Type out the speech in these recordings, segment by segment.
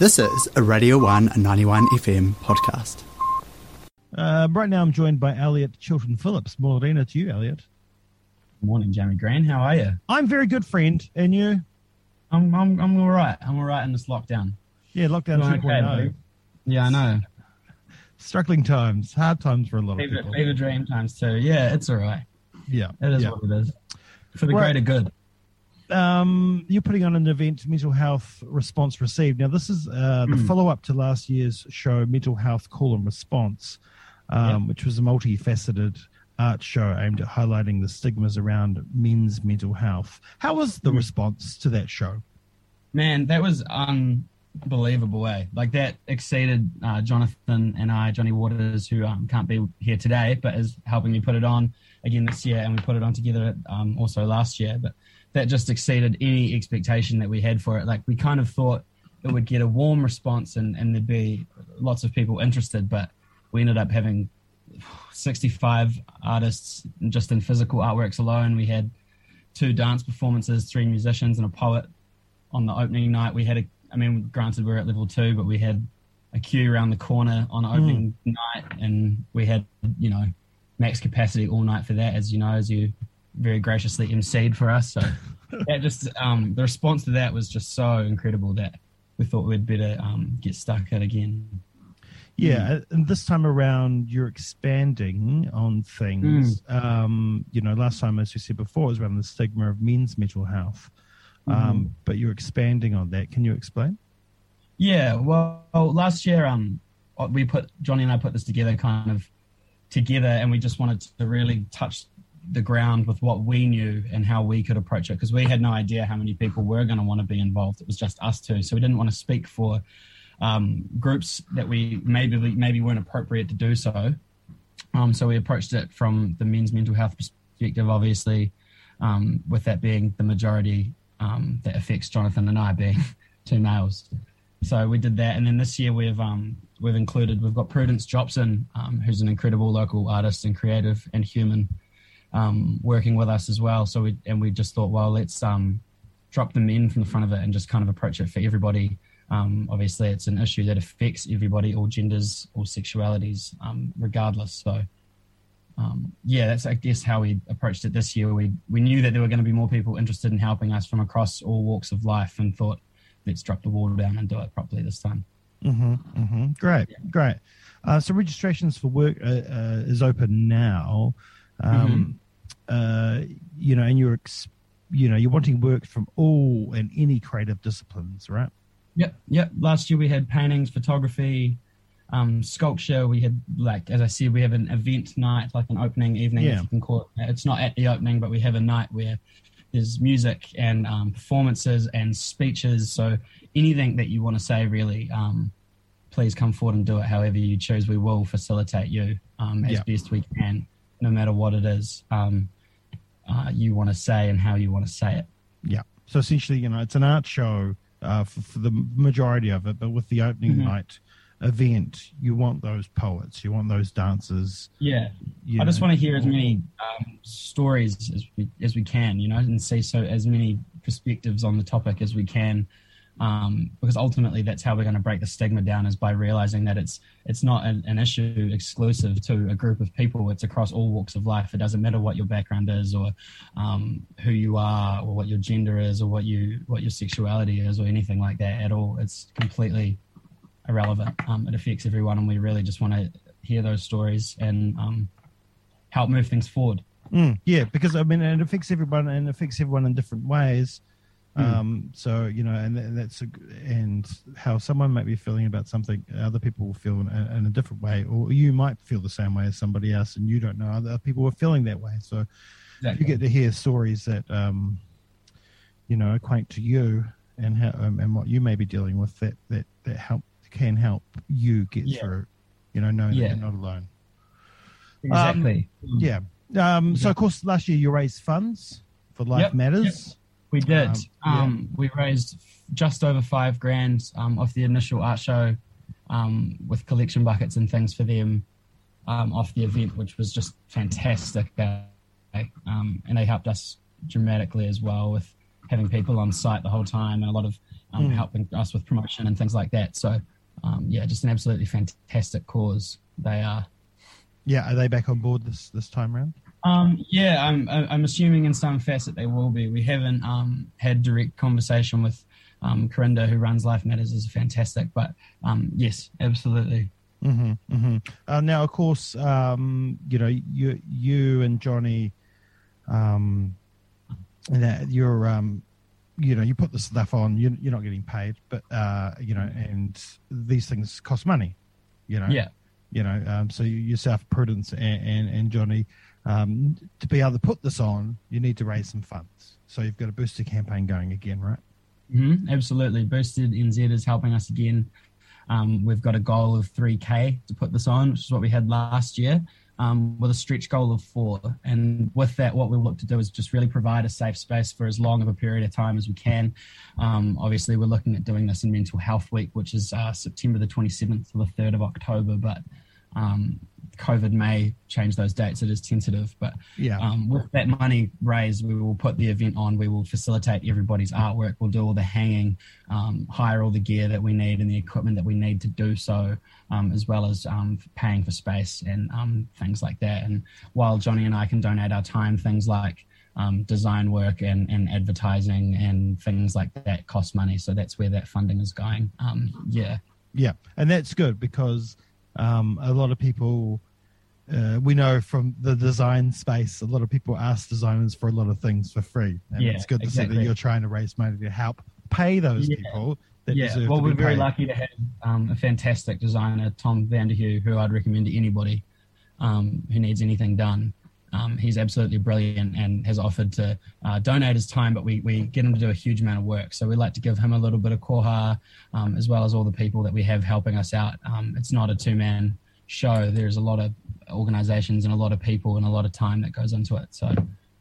This is a Radio 1 91 FM podcast. Uh, right now, I'm joined by Elliot Chilton Phillips. Morena to you, Elliot. Good morning, Jamie Green. How are you? I'm very good, friend. And you? I'm I'm I'm all right. I'm all right in this lockdown. Yeah, lockdown Doing 2.0. okay, yeah, I know. Struggling times, hard times for a lot of people. fever dream times too. Yeah, it's all right. Yeah, It is yeah. what it is. For the Right. greater good. Um, you're putting on an event, Mental Health Response Received. Now, this is uh, the Mm. follow up to last year's show, Mental Health Call and Response, um, which was a multifaceted art show aimed at highlighting the stigmas around men's mental health. How was the Mm. response to that show? Man, that was unbelievable, eh? Like that exceeded uh, Jonathan and I, Johnny Waters, who um, can't be here today, but is helping me put it on again this year, and we put it on together um, also last year. But that just exceeded any expectation that we had for it. Like we kind of thought it would get a warm response and, and there'd be lots of people interested, but we ended up having 65 artists just in physical artworks alone. We had two dance performances, three musicians, and a poet on the opening night. We had a, I mean, granted we're at level two, but we had a queue around the corner on hmm. opening night, and we had, you know, max capacity all night for that, as you know, as you very graciously emceed for us. So that just, um, the response to that was just so incredible that we thought we'd better um, get stuck at again. Yeah, and this time around, you're expanding on things. Um, you know, last time, as we said before, was around the stigma of men's mental health. Um, but you're expanding on that. Can you explain? Yeah, well, last year, um, we put Johnny and I put this together kind of together, and we just wanted to really touch the ground with what we knew and how we could approach it because we had no idea how many people were going to want to be involved. It was just us two, so we didn't want to speak for um, groups that we maybe maybe weren't appropriate to do so. Um, so we approached it from the men's mental health perspective, obviously, um, with that being the majority um, that affects Jonathan and I being two males. So we did that, and then this year we've um, we've included we've got Prudence Jobson, um, who's an incredible local artist and creative and human, um, working with us as well. So we and we just thought, well, let's um, drop the men from the front of it and just kind of approach it for everybody. Um, obviously, it's an issue that affects everybody, all genders, all sexualities, um, regardless. So. Um, yeah, that's I guess how we approached it this year. We we knew that there were going to be more people interested in helping us from across all walks of life, and thought let's drop the wall down and do it properly this time. Mm-hmm, mm-hmm. Great, great. Uh, so registrations for work uh, uh, is open now. Um, uh, you know, and you're, ex- you know, you're wanting work from all and any creative disciplines, right? Yep, yep. Last year we had paintings, photography, um, sculpture. We had like, as I said, we have an event night, like an opening evening, Yeah. if you can call it. It's not at the opening, but we have a night where there's music and um, performances and speeches. So anything that you want to say, really, um, please come forward and do it. However you choose, we will facilitate you um, as Yeah. best we can, no matter what it is um, uh, you want to say and how you want to say it. Yeah. So essentially, you know, it's an art show uh, for, for the majority of it, but with the opening Mhm. night event, you want those poets, you want those dancers. Yeah. I just know. want to hear as many um, stories as we as we can, you know, and see so as many perspectives on the topic as we can, um, because ultimately that's how we're going to break the stigma down is by realizing that it's it's not an, an issue exclusive to a group of people. It's across all walks of life. It doesn't matter what your background is or um, who you are or what your gender is or what you what your sexuality is or anything like that at all. It's completely irrelevant. Um, it affects everyone, and we really just want to hear those stories and um, help move things forward. Mm, yeah, because I mean, it affects everyone and it affects everyone in different ways. Mm. Um, so you know, and th- that's a, and how someone might be feeling about something, other people will feel in a, in a different way, or you might feel the same way as somebody else, and you don't know other people are feeling that way. So you get to hear stories that um, you know acquaint to you and how um, and what you may be dealing with that that that help can help you get Yeah. through. You know, knowing Yeah. that you're not alone. exactly. Yeah. Um, so, of course, last year you raised funds for Life Yep, Matters. We did. Um, Um, We raised just over five grand um, off the initial art show um, with collection buckets and things for them um, off the event, which was just fantastic. Uh, um, and they helped us dramatically as well with having people on site the whole time and a lot of um, Mm. helping us with promotion and things like that. So um, yeah, just an absolutely fantastic cause. They are. Yeah, are they back on board this this time round? Um, yeah, I'm I'm assuming in some facet they will be. We haven't um, had direct conversation with um, Corinda, who runs Life Matters, is fantastic. But um, yes, absolutely. hmm hmm Uh, now, of course, um, you know you you and Johnny, um, that you're um, you know you put the stuff on. You, you're not getting paid, but uh, you know, and these things cost money. You know, Yeah, you know. Um, so you, yourself, Prudence, and, and, and Johnny, um, to be able to put this on, you need to raise some funds. So you've got a booster campaign going again, right? hmm absolutely. Boosted NZ is helping us again. Um, we've got a goal of 3K to put this on, which is what we had last year, um, with a stretch goal of four. And with that, what we'll look to do is just really provide a safe space for as long of a period of time as we can. Um, obviously, we're looking at doing this in Mental Health Week, which is uh, September the 27th to the 3rd of October, but um, COVID may change those dates. It is tentative, but Yeah. um, with that money raised, we will put the event on. We will facilitate everybody's artwork. We'll do all the hanging, um, hire all the gear that we need and the equipment that we need to do so, um, as well as um, paying for space and um, things like that. And while Johnny and I can donate our time, things like um, design work and, and advertising and things like that cost money. So that's where that funding is going. Um, yeah. Yeah, and that's good because um, a lot of people, uh, we know from the design space, a lot of people ask designers for a lot of things for free, and Yeah, it's good to see that you're trying to raise money to help pay those Yeah. people that yeah, deserve well, we're very paid. lucky to have um, a fantastic designer, Tom Vanderhew, who I'd recommend to anybody um, who needs anything done. Um, he's absolutely brilliant and has offered to uh, donate his time, but we, we get him to do a huge amount of work. So we like to give him a little bit of koha, um, as well as all the people that we have helping us out. Um, it's not a two man show. There's a lot of organizations and a lot of people and a lot of time that goes into it. So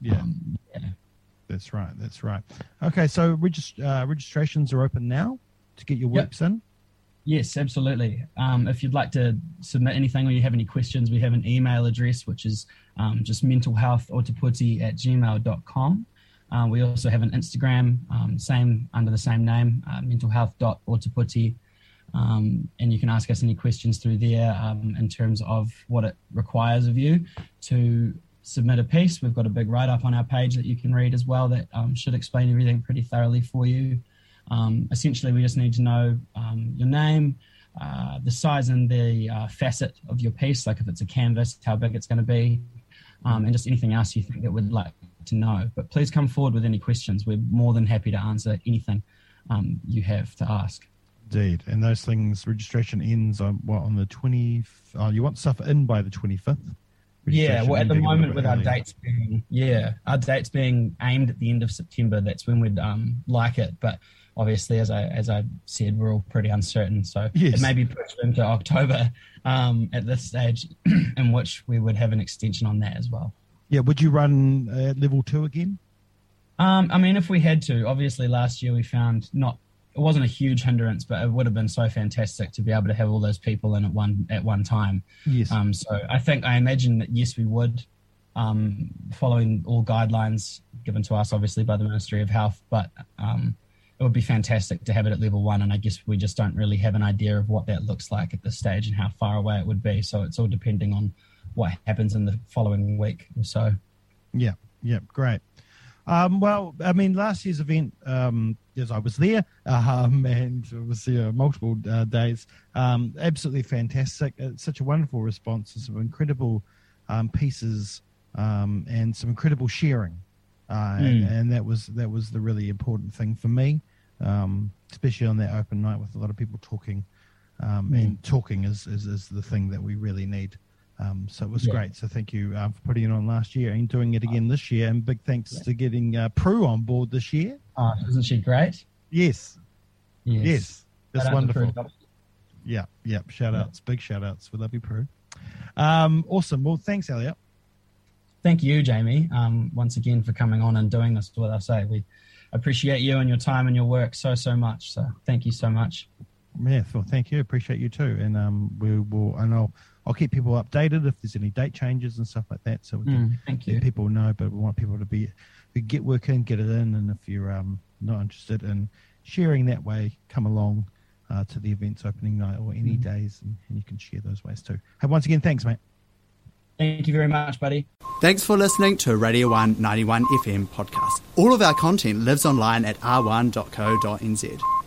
Yeah, um, yeah. that's right. That's right. Okay, so regist- uh, registrations are open now to get your Yep. works in. Yes, absolutely. Um, if you'd like to submit anything or you have any questions, we have an email address, which is um, just mentalhealthotepoti at gmail.com. Uh, we also have an Instagram, um, same under the same name, uh, mentalhealth.otepoti. Um, and you can ask us any questions through there um, in terms of what it requires of you to submit a piece. We've got a big write up on our page that you can read as well that um, should explain everything pretty thoroughly for you. Um, essentially, we just need to know um, your name, uh, the size and the uh, facet of your piece, like if it's a canvas, how big it's going to be, um, and just anything else you think that would like to know. But please come forward with any questions. We're more than happy to answer anything you have to ask. Indeed, and those things registration ends on what on the twenty. Oh, you want stuff in by the twenty fifth. Yeah, well, at the ending a little moment, with our dates being yeah, our dates being aimed at the end of September, that's when we'd um, like it. But obviously, as I as I said, we're all pretty uncertain, so Yes. it may be pushed into October um, at this stage, in which we would have an extension on that as well. Yeah, would you run uh, level two again? Um, I mean, if we had to, obviously, last year we found not it wasn't a huge hindrance, but it would have been so fantastic to be able to have all those people in at one at one time. Yes. Um, so I think I imagine that yes, we would, um, following all guidelines given to us, obviously by the Ministry of Health. But um, it would be fantastic to have it at level one, and I guess we just don't really have an idea of what that looks like at this stage and how far away it would be. So it's all depending on what happens in the following week or so. Yeah, yeah, great. Um, well, I mean, last year's event, um, yes, I was there, um, and it was uh, multiple uh, days. Um, absolutely fantastic. It's such a wonderful response. and Some incredible um, pieces um, and some incredible sharing, uh, and, Mm. and that was that was the really important thing for me, um, especially on that open night with a lot of people talking. Um, Mm. And talking is, is is the thing that we really need. Um, so it was Yeah. great. So thank you uh, for putting it on last year and doing it again this year. And big thanks to getting uh, Prue on board this year. Uh, isn't she great? Yes, yes, that's out to wonderful. Yeah, yeah. Shout Yeah. outs, big shout outs. We love you, Prue. Um, awesome. Well, thanks, Elliot. Thank you, Jamie, um, once again for coming on and doing this with us. Eh? We appreciate you and your time and your work so, so much. So thank you so much. Yeah, well, thank you. Appreciate you too. And um, we will. And I'll I'll keep people updated if there's any date changes and stuff like that, so we can Mm, thank you. let people know. But we want people to be, if you get work in, get it in, and if you're um, not interested in sharing that way, come along uh, to the event's opening night or any Mm-hmm. days, and, and you can share those ways too. Hey, once again, thanks, mate. Thank you very much, buddy. Thanks for listening to Radio 191 FM podcast. All of our content lives online at r1.co.nz.